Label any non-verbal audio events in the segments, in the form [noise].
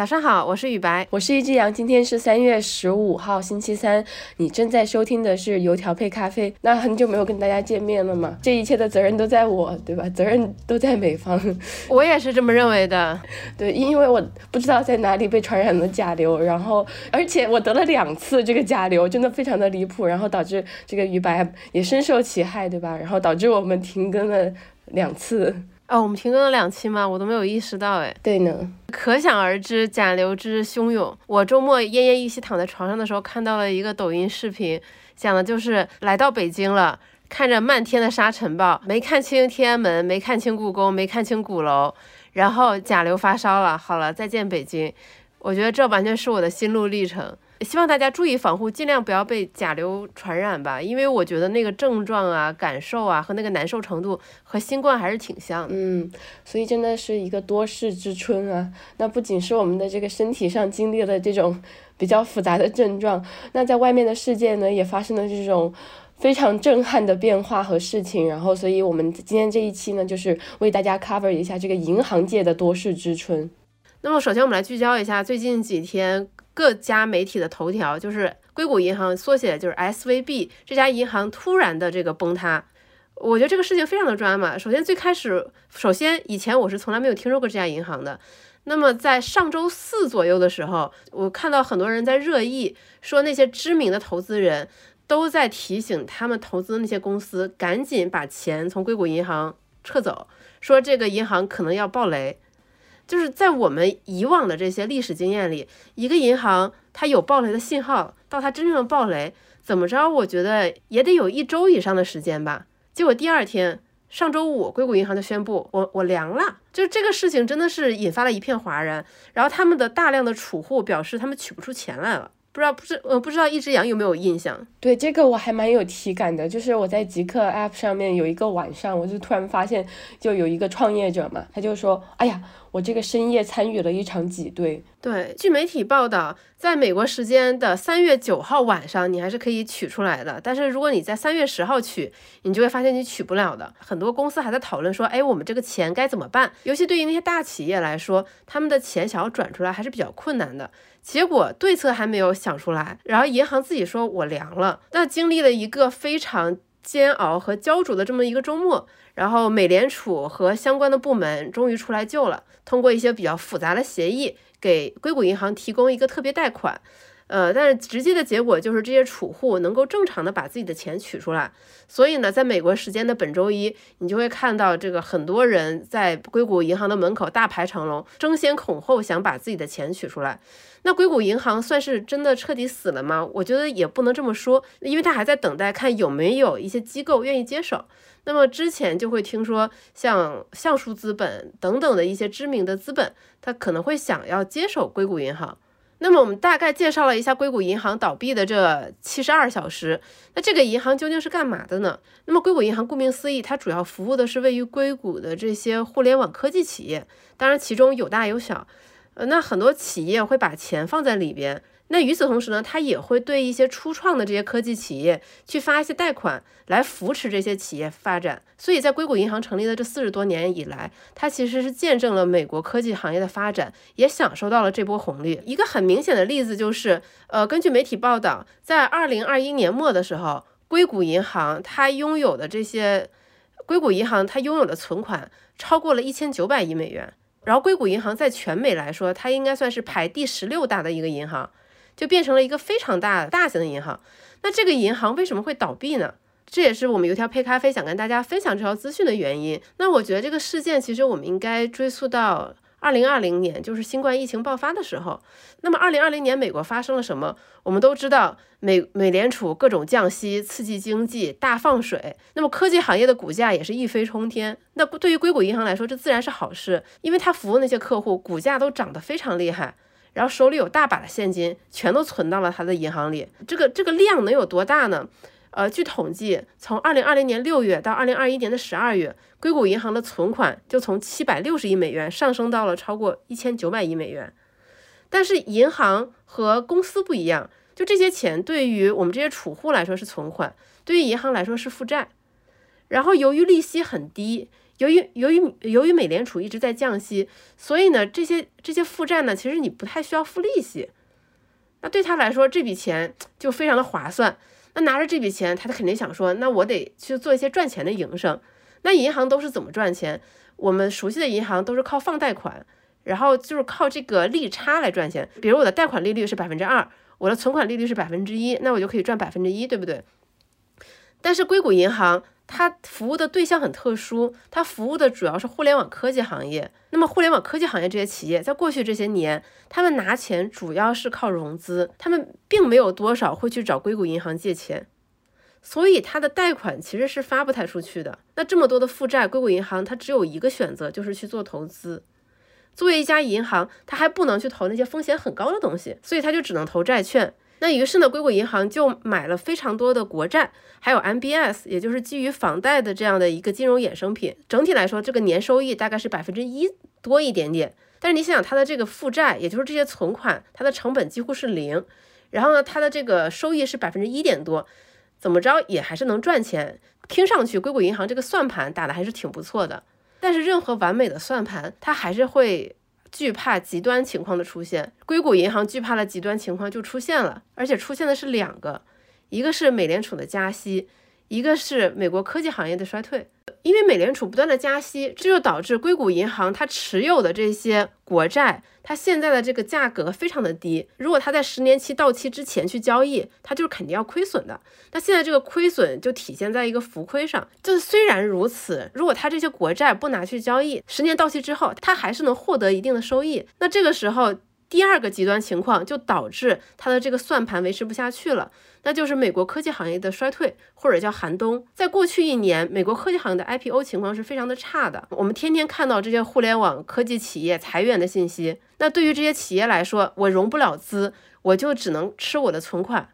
早上好，我是雨白，我是一只羊。今天是三月十五号，星期三。你正在收听的是油条配咖啡。那很久没有跟大家见面了嘛？这一切的责任都在我，对吧？责任都在美方。我也是这么认为的。[laughs] 对，因为我不知道在哪里被传染了甲流，然后而且我得了两次这个甲流，真的非常的离谱，然后导致这个雨白也深受其害，对吧？然后导致我们停更了两次。哦，我们停更了两期吗？我都没有意识到，哎，对呢，可想而知甲流之汹涌。我周末奄奄一息躺在床上的时候，看到了一个抖音视频，讲的就是来到北京了，看着漫天的沙尘暴，没看清天安门，没看清故宫，没看清鼓楼，然后甲流发烧了，好了，再见北京。我觉得这完全是我的心路历程。希望大家注意防护，尽量不要被甲流传染吧，因为我觉得那个症状啊、感受啊和那个难受程度和新冠还是挺像的。嗯，所以真的是一个多事之春啊。那不仅是我们的这个身体上经历了这种比较复杂的症状，那在外面的世界呢也发生了这种非常震撼的变化和事情。然后，所以我们今天这一期呢，就是为大家 cover 一下这个银行界的多事之春。那么，首先我们来聚焦一下最近几天。各家媒体的头条就是硅谷银行缩写就是 SVB 这家银行突然的这个崩塌，我觉得这个事情非常的抓马。首先最开始，首先以前我是从来没有听说过这家银行的。那么在上周四左右的时候，我看到很多人在热议，说那些知名的投资人都在提醒他们投资的那些公司赶紧把钱从硅谷银行撤走，说这个银行可能要爆雷。就是在我们以往的这些历史经验里，一个银行它有暴雷的信号，到它真正的暴雷，怎么着？我觉得也得有一周以上的时间吧。结果第二天，上周五，硅谷银行就宣布我我凉了，就这个事情真的是引发了一片哗然。然后他们的大量的储户表示他们取不出钱来了，不知道不知我不知道一只羊有没有印象？对这个我还蛮有体感的，就是我在极客 App 上面有一个晚上，我就突然发现，就有一个创业者嘛，他就说，哎呀。我这个深夜参与了一场挤兑。对，据媒体报道，在美国时间的三月九号晚上，你还是可以取出来的。但是如果你在三月十号取，你就会发现你取不了的。很多公司还在讨论说，哎，我们这个钱该怎么办？尤其对于那些大企业来说，他们的钱想要转出来还是比较困难的。结果对策还没有想出来，然后银行自己说我凉了。那经历了一个非常煎熬和焦灼的这么一个周末。然后美联储和相关的部门终于出来救了，通过一些比较复杂的协议，给硅谷银行提供一个特别贷款。呃，但是直接的结果就是这些储户能够正常的把自己的钱取出来。所以呢，在美国时间的本周一，你就会看到这个很多人在硅谷银行的门口大排长龙，争先恐后想把自己的钱取出来。那硅谷银行算是真的彻底死了吗？我觉得也不能这么说，因为他还在等待看有没有一些机构愿意接手。那么之前就会听说，像橡树资本等等的一些知名的资本，他可能会想要接手硅谷银行。那么我们大概介绍了一下硅谷银行倒闭的这七十二小时。那这个银行究竟是干嘛的呢？那么硅谷银行顾名思义，它主要服务的是位于硅谷的这些互联网科技企业，当然其中有大有小。呃，那很多企业会把钱放在里边。那与此同时呢，它也会对一些初创的这些科技企业去发一些贷款，来扶持这些企业发展。所以在硅谷银行成立的这四十多年以来，它其实是见证了美国科技行业的发展，也享受到了这波红利。一个很明显的例子就是，呃，根据媒体报道，在二零二一年末的时候，硅谷银行它拥有的这些，硅谷银行它拥有的存款超过了一千九百亿美元。然后硅谷银行在全美来说，它应该算是排第十六大的一个银行。就变成了一个非常大大型的银行，那这个银行为什么会倒闭呢？这也是我们油条配咖啡想跟大家分享这条资讯的原因。那我觉得这个事件其实我们应该追溯到二零二零年，就是新冠疫情爆发的时候。那么二零二零年美国发生了什么？我们都知道，美美联储各种降息，刺激经济，大放水。那么科技行业的股价也是一飞冲天。那对于硅谷银行来说，这自然是好事，因为它服务那些客户，股价都涨得非常厉害。然后手里有大把的现金，全都存到了他的银行里。这个这个量能有多大呢？呃，据统计，从二零二零年六月到二零二一年的十二月，硅谷银行的存款就从七百六十亿美元上升到了超过一千九百亿美元。但是银行和公司不一样，就这些钱对于我们这些储户来说是存款，对于银行来说是负债。然后由于利息很低。由于由于由于美联储一直在降息，所以呢，这些这些负债呢，其实你不太需要付利息。那对他来说，这笔钱就非常的划算。那拿着这笔钱，他肯定想说，那我得去做一些赚钱的营生。那银行都是怎么赚钱？我们熟悉的银行都是靠放贷款，然后就是靠这个利差来赚钱。比如我的贷款利率是百分之二，我的存款利率是百分之一，那我就可以赚百分之一，对不对？但是硅谷银行。它服务的对象很特殊，它服务的主要是互联网科技行业。那么，互联网科技行业这些企业，在过去这些年，他们拿钱主要是靠融资，他们并没有多少会去找硅谷银行借钱，所以它的贷款其实是发不太出去的。那这么多的负债，硅谷银行它只有一个选择，就是去做投资。作为一家银行，它还不能去投那些风险很高的东西，所以它就只能投债券。那于是呢，硅谷银行就买了非常多的国债，还有 MBS，也就是基于房贷的这样的一个金融衍生品。整体来说，这个年收益大概是百分之一多一点点。但是你想想，它的这个负债，也就是这些存款，它的成本几乎是零。然后呢，它的这个收益是百分之一点多，怎么着也还是能赚钱。听上去，硅谷银行这个算盘打的还是挺不错的。但是任何完美的算盘，它还是会。惧怕极端情况的出现，硅谷银行惧怕的极端情况就出现了，而且出现的是两个，一个是美联储的加息，一个是美国科技行业的衰退。因为美联储不断的加息，这就导致硅谷银行它持有的这些国债，它现在的这个价格非常的低。如果它在十年期到期之前去交易，它就是肯定要亏损的。那现在这个亏损就体现在一个浮亏上。就是虽然如此，如果它这些国债不拿去交易，十年到期之后，它还是能获得一定的收益。那这个时候，第二个极端情况就导致它的这个算盘维持不下去了。那就是美国科技行业的衰退，或者叫寒冬。在过去一年，美国科技行业的 IPO 情况是非常的差的。我们天天看到这些互联网科技企业裁员的信息。那对于这些企业来说，我融不了资，我就只能吃我的存款，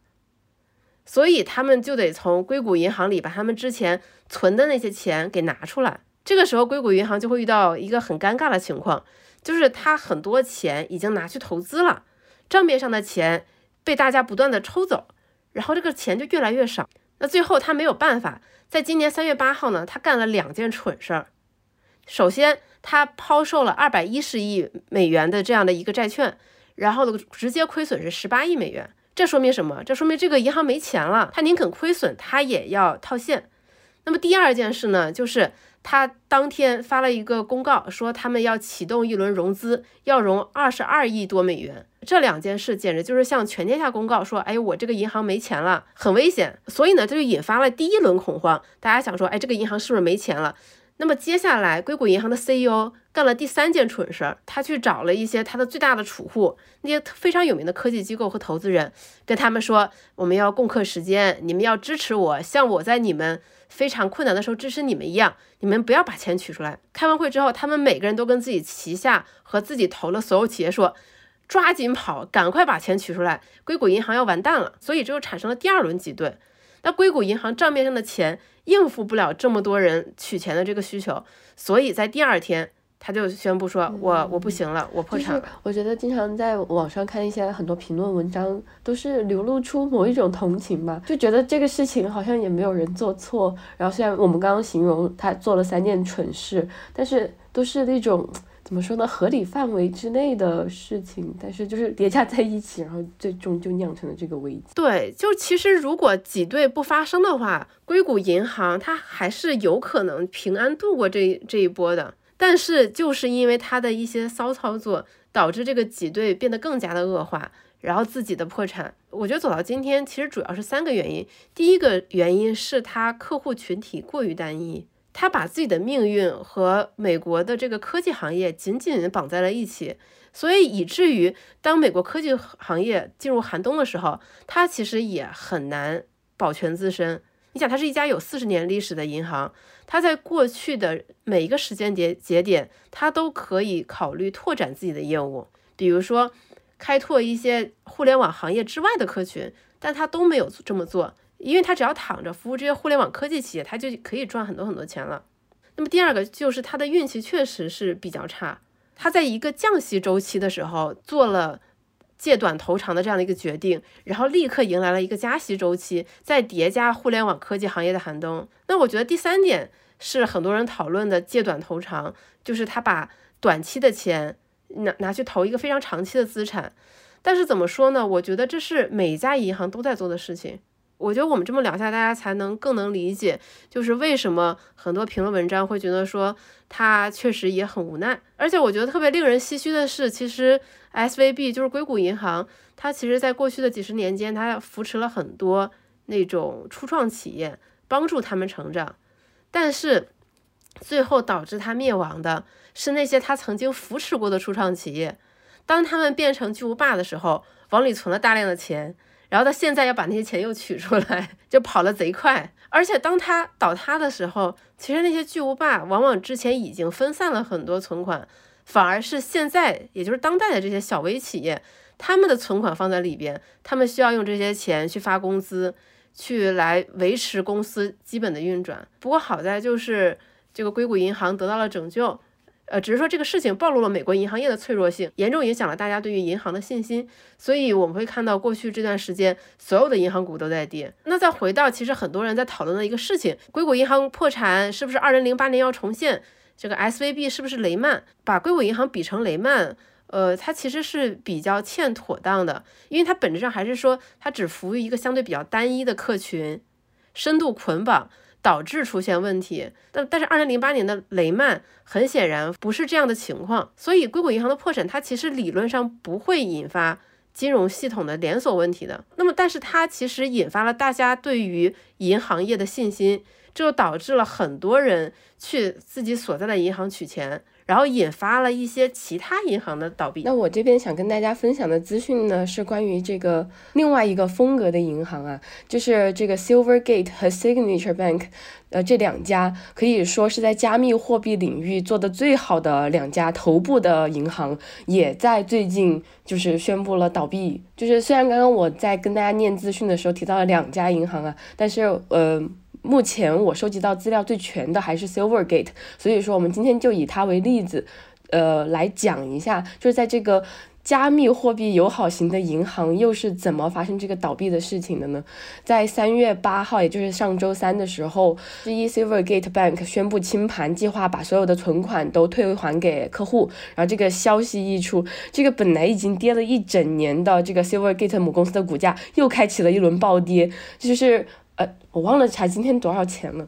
所以他们就得从硅谷银行里把他们之前存的那些钱给拿出来。这个时候，硅谷银行就会遇到一个很尴尬的情况，就是他很多钱已经拿去投资了，账面上的钱被大家不断的抽走。然后这个钱就越来越少，那最后他没有办法，在今年三月八号呢，他干了两件蠢事儿。首先，他抛售了二百一十亿美元的这样的一个债券，然后呢，直接亏损是十八亿美元。这说明什么？这说明这个银行没钱了，他宁肯亏损，他也要套现。那么第二件事呢，就是他当天发了一个公告，说他们要启动一轮融资，要融二十二亿多美元。这两件事简直就是向全天下公告说，哎，我这个银行没钱了，很危险。所以呢，这就引发了第一轮恐慌。大家想说，哎，这个银行是不是没钱了？那么接下来，硅谷银行的 CEO 干了第三件蠢事儿，他去找了一些他的最大的储户，那些非常有名的科技机构和投资人，跟他们说，我们要共克时艰，你们要支持我，像我在你们非常困难的时候支持你们一样，你们不要把钱取出来。开完会之后，他们每个人都跟自己旗下和自己投了所有企业说。抓紧跑，赶快把钱取出来！硅谷银行要完蛋了，所以这就产生了第二轮挤兑。那硅谷银行账面上的钱应付不了这么多人取钱的这个需求，所以在第二天他就宣布说：“我我不行了，我破产了。”我觉得经常在网上看一些很多评论文章，都是流露出某一种同情吧，就觉得这个事情好像也没有人做错。然后虽然我们刚刚形容他做了三件蠢事，但是都是那种。怎么说呢？合理范围之内的事情，但是就是叠加在一起，然后最终就酿成了这个危机。对，就其实如果挤兑不发生的话，硅谷银行它还是有可能平安度过这这一波的。但是就是因为他的一些骚操作，导致这个挤兑变得更加的恶化，然后自己的破产。我觉得走到今天，其实主要是三个原因。第一个原因是他客户群体过于单一。他把自己的命运和美国的这个科技行业紧紧绑在了一起，所以以至于当美国科技行业进入寒冬的时候，他其实也很难保全自身。你想，它是一家有四十年历史的银行，它在过去的每一个时间节节点，它都可以考虑拓展自己的业务，比如说开拓一些互联网行业之外的客群，但它都没有这么做。因为他只要躺着服务这些互联网科技企业，他就可以赚很多很多钱了。那么第二个就是他的运气确实是比较差，他在一个降息周期的时候做了借短投长的这样的一个决定，然后立刻迎来了一个加息周期，再叠加互联网科技行业的寒冬。那我觉得第三点是很多人讨论的借短投长，就是他把短期的钱拿拿去投一个非常长期的资产。但是怎么说呢？我觉得这是每家银行都在做的事情。我觉得我们这么聊下，大家才能更能理解，就是为什么很多评论文章会觉得说他确实也很无奈。而且我觉得特别令人唏嘘的是，其实 S V B 就是硅谷银行，它其实在过去的几十年间，它扶持了很多那种初创企业，帮助他们成长。但是最后导致它灭亡的是那些他曾经扶持过的初创企业。当他们变成巨无霸的时候，往里存了大量的钱，然后他现在要把那些钱又取出来，就跑了贼快。而且当他倒塌的时候，其实那些巨无霸往往之前已经分散了很多存款，反而是现在，也就是当代的这些小微企业，他们的存款放在里边，他们需要用这些钱去发工资，去来维持公司基本的运转。不过好在就是这个硅谷银行得到了拯救。呃，只是说这个事情暴露了美国银行业的脆弱性，严重影响了大家对于银行的信心，所以我们会看到过去这段时间所有的银行股都在跌。那再回到，其实很多人在讨论的一个事情，硅谷银行破产是不是二零零八年要重现？这个 S V B 是不是雷曼？把硅谷银行比成雷曼，呃，它其实是比较欠妥当的，因为它本质上还是说它只服务于一个相对比较单一的客群，深度捆绑。导致出现问题，但但是二零零八年的雷曼很显然不是这样的情况，所以硅谷银行的破产，它其实理论上不会引发金融系统的连锁问题的。那么，但是它其实引发了大家对于银行业的信心，这就导致了很多人去自己所在的银行取钱。然后引发了一些其他银行的倒闭。那我这边想跟大家分享的资讯呢，是关于这个另外一个风格的银行啊，就是这个 Silvergate 和 Signature Bank，呃，这两家可以说是在加密货币领域做的最好的两家头部的银行，也在最近就是宣布了倒闭。就是虽然刚刚我在跟大家念资讯的时候提到了两家银行啊，但是呃。目前我收集到资料最全的还是 Silvergate，所以说我们今天就以它为例子，呃，来讲一下，就是在这个加密货币友好型的银行又是怎么发生这个倒闭的事情的呢？在三月八号，也就是上周三的时候，之一 Silvergate Bank 宣布清盘，计划把所有的存款都退还给客户。然后这个消息一出，这个本来已经跌了一整年的这个 Silvergate 母公司的股价又开启了一轮暴跌，就是。呃，我忘了查今天多少钱了，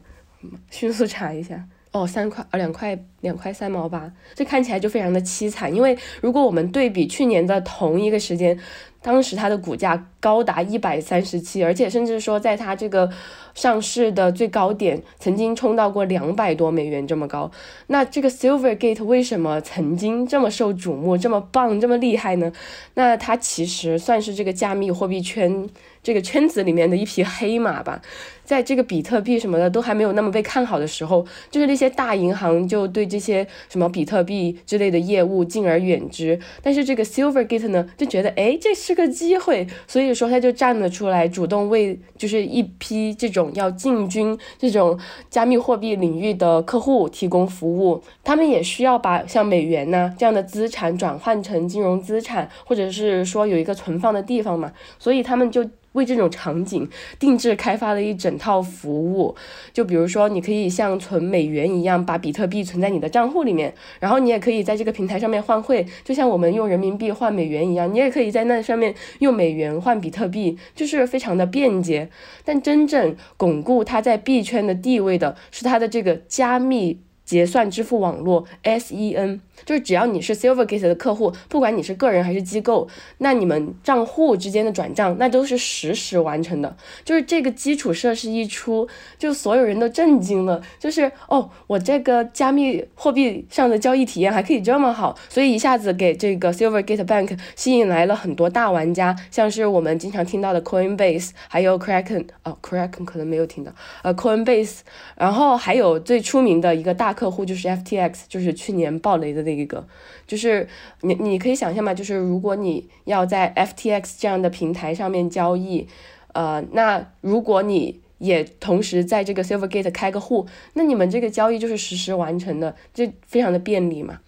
迅速查一下。哦，三块，呃，两块，两块三毛八，这看起来就非常的凄惨。因为如果我们对比去年的同一个时间，当时它的股价高达一百三十七，而且甚至说在它这个上市的最高点，曾经冲到过两百多美元这么高。那这个 Silvergate 为什么曾经这么受瞩目，这么棒，这么厉害呢？那它其实算是这个加密货币圈。这个圈子里面的一匹黑马吧，在这个比特币什么的都还没有那么被看好的时候，就是那些大银行就对这些什么比特币之类的业务敬而远之。但是这个 Silvergate 呢，就觉得哎，这是个机会，所以说他就站了出来，主动为就是一批这种要进军这种加密货币领域的客户提供服务。他们也需要把像美元呐这样的资产转换成金融资产，或者是说有一个存放的地方嘛，所以他们就。为这种场景定制开发了一整套服务，就比如说，你可以像存美元一样，把比特币存在你的账户里面，然后你也可以在这个平台上面换汇，就像我们用人民币换美元一样，你也可以在那上面用美元换比特币，就是非常的便捷。但真正巩固它在币圈的地位的是它的这个加密结算支付网络 SEN。就是只要你是 Silvergate 的客户，不管你是个人还是机构，那你们账户之间的转账那都是实时完成的。就是这个基础设施一出，就所有人都震惊了。就是哦，我这个加密货币上的交易体验还可以这么好，所以一下子给这个 Silvergate Bank 吸引来了很多大玩家，像是我们经常听到的 Coinbase，还有 Kraken，哦，Kraken 可能没有听到，呃，Coinbase，然后还有最出名的一个大客户就是 FTX，就是去年暴雷的。那个就是你，你可以想象嘛，就是如果你要在 FTX 这样的平台上面交易，呃，那如果你也同时在这个 Silvergate 开个户，那你们这个交易就是实时完成的，就非常的便利嘛。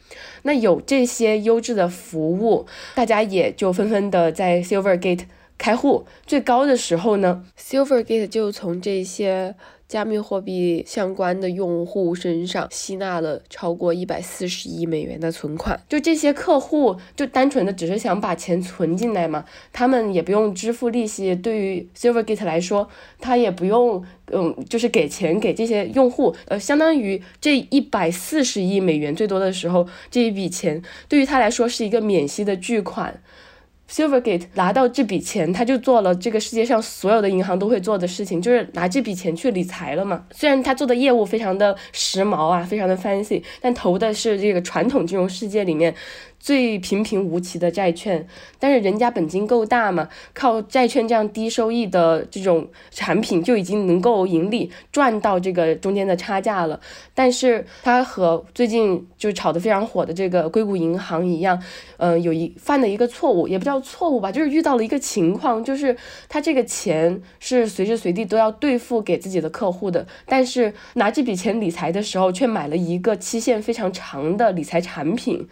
那有这些优质的服务，大家也就纷纷的在 Silvergate 开户。最高的时候呢，Silvergate 就从这些。加密货币相关的用户身上吸纳了超过一百四十亿美元的存款。就这些客户，就单纯的只是想把钱存进来嘛，他们也不用支付利息。对于 Silvergate 来说，他也不用，嗯，就是给钱给这些用户，呃，相当于这一百四十亿美元最多的时候，这一笔钱对于他来说是一个免息的巨款。Silvergate 拿到这笔钱，他就做了这个世界上所有的银行都会做的事情，就是拿这笔钱去理财了嘛。虽然他做的业务非常的时髦啊，非常的 fancy，但投的是这个传统金融世界里面。最平平无奇的债券，但是人家本金够大嘛，靠债券这样低收益的这种产品就已经能够盈利，赚到这个中间的差价了。但是它和最近就炒得非常火的这个硅谷银行一样，嗯，有一犯的一个错误，也不叫错误吧，就是遇到了一个情况，就是他这个钱是随时随地都要兑付给自己的客户的，但是拿这笔钱理财的时候，却买了一个期限非常长的理财产品。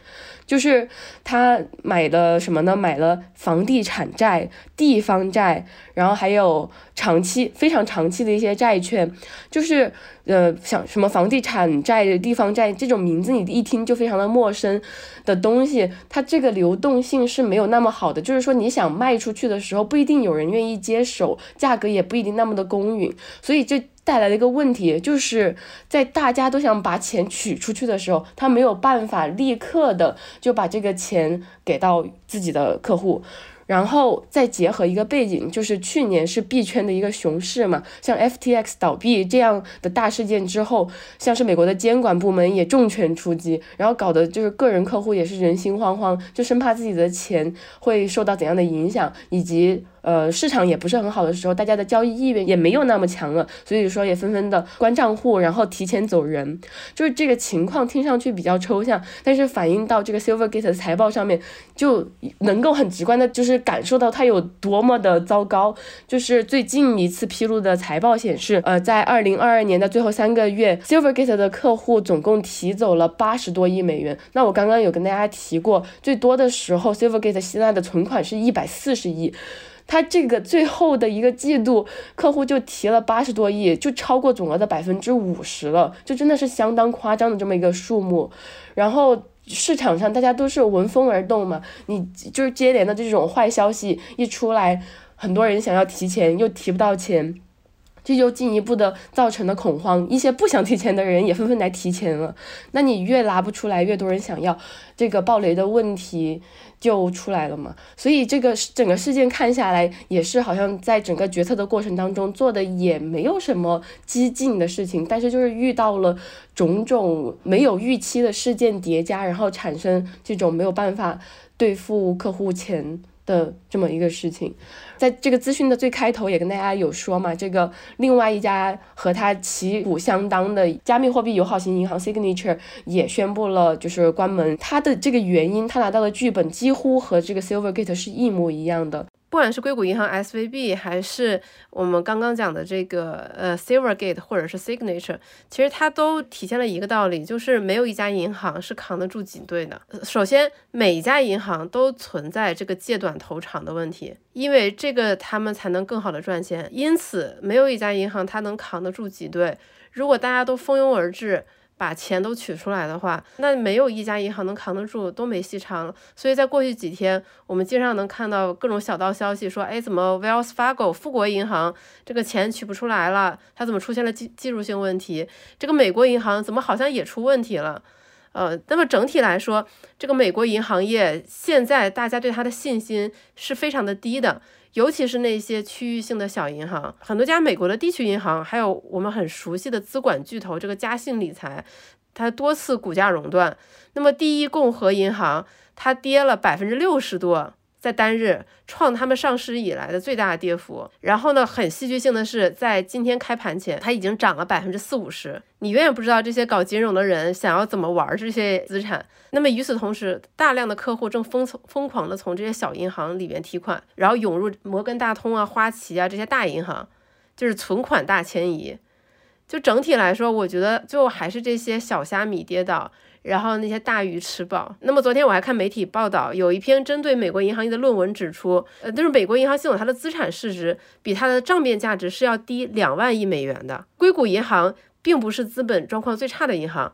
就是他买的什么呢？买了房地产债、地方债，然后还有长期、非常长期的一些债券。就是呃，像什么房地产债、地方债这种名字，你一听就非常的陌生的东西，它这个流动性是没有那么好的。就是说，你想卖出去的时候，不一定有人愿意接手，价格也不一定那么的公允。所以这。带来的一个问题，就是在大家都想把钱取出去的时候，他没有办法立刻的就把这个钱给到自己的客户。然后再结合一个背景，就是去年是币圈的一个熊市嘛，像 FTX 倒闭这样的大事件之后，像是美国的监管部门也重拳出击，然后搞得就是个人客户也是人心惶惶，就生怕自己的钱会受到怎样的影响，以及。呃，市场也不是很好的时候，大家的交易意愿也没有那么强了，所以说也纷纷的关账户，然后提前走人。就是这个情况听上去比较抽象，但是反映到这个 Silvergate 的财报上面，就能够很直观的，就是感受到它有多么的糟糕。就是最近一次披露的财报显示，呃，在二零二二年的最后三个月，Silvergate 的客户总共提走了八十多亿美元。那我刚刚有跟大家提过，最多的时候，Silvergate 吸纳的存款是一百四十亿。他这个最后的一个季度，客户就提了八十多亿，就超过总额的百分之五十了，就真的是相当夸张的这么一个数目。然后市场上大家都是闻风而动嘛，你就是接连的这种坏消息一出来，很多人想要提钱又提不到钱。这就进一步的造成了恐慌，一些不想提钱的人也纷纷来提钱了。那你越拿不出来，越多人想要，这个暴雷的问题就出来了嘛。所以这个整个事件看下来，也是好像在整个决策的过程当中做的也没有什么激进的事情，但是就是遇到了种种没有预期的事件叠加，然后产生这种没有办法对付客户钱。的这么一个事情，在这个资讯的最开头也跟大家有说嘛，这个另外一家和它旗鼓相当的加密货币友好型银行 Signature 也宣布了就是关门，它的这个原因，它拿到的剧本几乎和这个 Silvergate 是一模一样的。不管是硅谷银行 SVB，还是我们刚刚讲的这个呃 Silvergate 或者是 Signature，其实它都体现了一个道理，就是没有一家银行是扛得住挤兑的。首先，每一家银行都存在这个借短投长的问题，因为这个他们才能更好的赚钱。因此，没有一家银行它能扛得住挤兑。如果大家都蜂拥而至，把钱都取出来的话，那没有一家银行能扛得住，都没戏唱了。所以在过去几天，我们经常能看到各种小道消息，说，哎，怎么 Wells Fargo 富国银行这个钱取不出来了？它怎么出现了技技术性问题？这个美国银行怎么好像也出问题了？呃，那么整体来说，这个美国银行业现在大家对它的信心是非常的低的。尤其是那些区域性的小银行，很多家美国的地区银行，还有我们很熟悉的资管巨头这个嘉信理财，它多次股价熔断。那么第一共和银行，它跌了百分之六十多。在单日创他们上市以来的最大跌幅，然后呢，很戏剧性的是，在今天开盘前，它已经涨了百分之四五十。你永远不知道这些搞金融的人想要怎么玩这些资产。那么与此同时，大量的客户正疯疯狂的从这些小银行里面提款，然后涌入摩根大通啊、花旗啊这些大银行，就是存款大迁移。就整体来说，我觉得最后还是这些小虾米跌倒。然后那些大鱼吃饱。那么昨天我还看媒体报道，有一篇针对美国银行业的论文指出，呃，就是美国银行系统它的资产市值比它的账面价值是要低两万亿美元的。硅谷银行并不是资本状况最差的银行，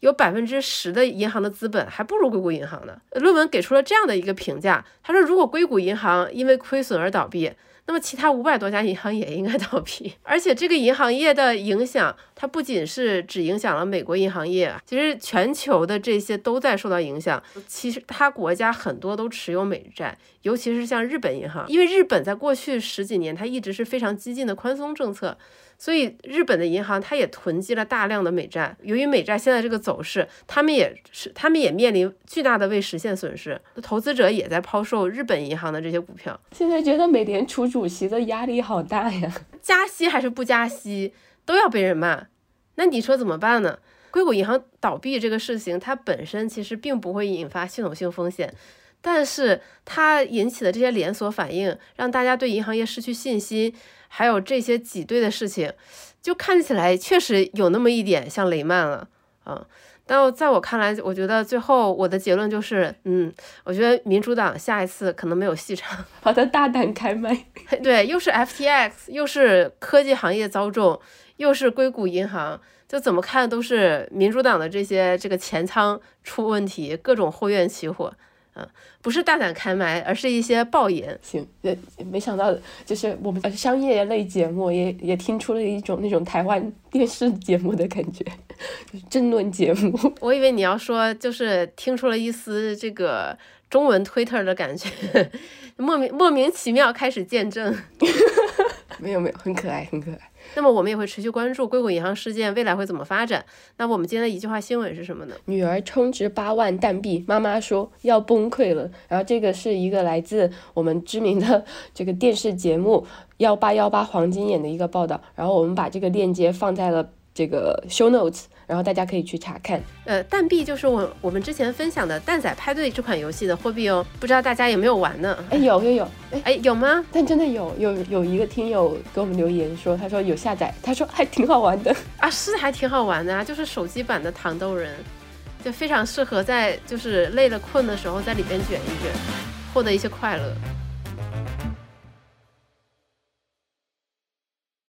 有百分之十的银行的资本还不如硅谷银行呢。论文给出了这样的一个评价，他说，如果硅谷银行因为亏损而倒闭。那么其他五百多家银行也应该倒闭，而且这个银行业的影响，它不仅是只影响了美国银行业，其实全球的这些都在受到影响。其实它国家很多都持有美债，尤其是像日本银行，因为日本在过去十几年它一直是非常激进的宽松政策。所以日本的银行它也囤积了大量的美债，由于美债现在这个走势，他们也是他们也面临巨大的未实现损失，投资者也在抛售日本银行的这些股票。现在觉得美联储主席的压力好大呀，[laughs] 加息还是不加息都要被人骂，那你说怎么办呢？硅谷银行倒闭这个事情，它本身其实并不会引发系统性风险，但是它引起的这些连锁反应，让大家对银行业失去信心。还有这些挤兑的事情，就看起来确实有那么一点像雷曼了，啊，但在我看来，我觉得最后我的结论就是，嗯，我觉得民主党下一次可能没有戏唱。好的，大胆开麦。[laughs] 对，又是 FTX，又是科技行业遭重，又是硅谷银行，就怎么看都是民主党的这些这个前仓出问题，各种后院起火。嗯，不是大胆开麦，而是一些爆言。行，也没想到，就是我们商业类节目也也听出了一种那种台湾电视节目的感觉，争论节目。[laughs] 我以为你要说，就是听出了一丝这个中文 Twitter 的感觉，莫名莫名其妙开始见证。[laughs] [laughs] 没有没有，很可爱，很可爱。那么我们也会持续关注硅谷银行事件未来会怎么发展。那我们今天的一句话新闻是什么呢？女儿充值八万蛋币，妈妈说要崩溃了。然后这个是一个来自我们知名的这个电视节目幺八幺八黄金眼的一个报道。然后我们把这个链接放在了这个 show notes。然后大家可以去查看，呃，蛋币就是我我们之前分享的蛋仔派对这款游戏的货币哦，不知道大家有没有玩呢？哎，有有有，哎，有吗？但真的有有有一个听友给我们留言说，他说有下载，他说还挺好玩的 [laughs] 啊，是还挺好玩的啊，就是手机版的糖豆人，就非常适合在就是累了困的时候在里边卷一卷，获得一些快乐。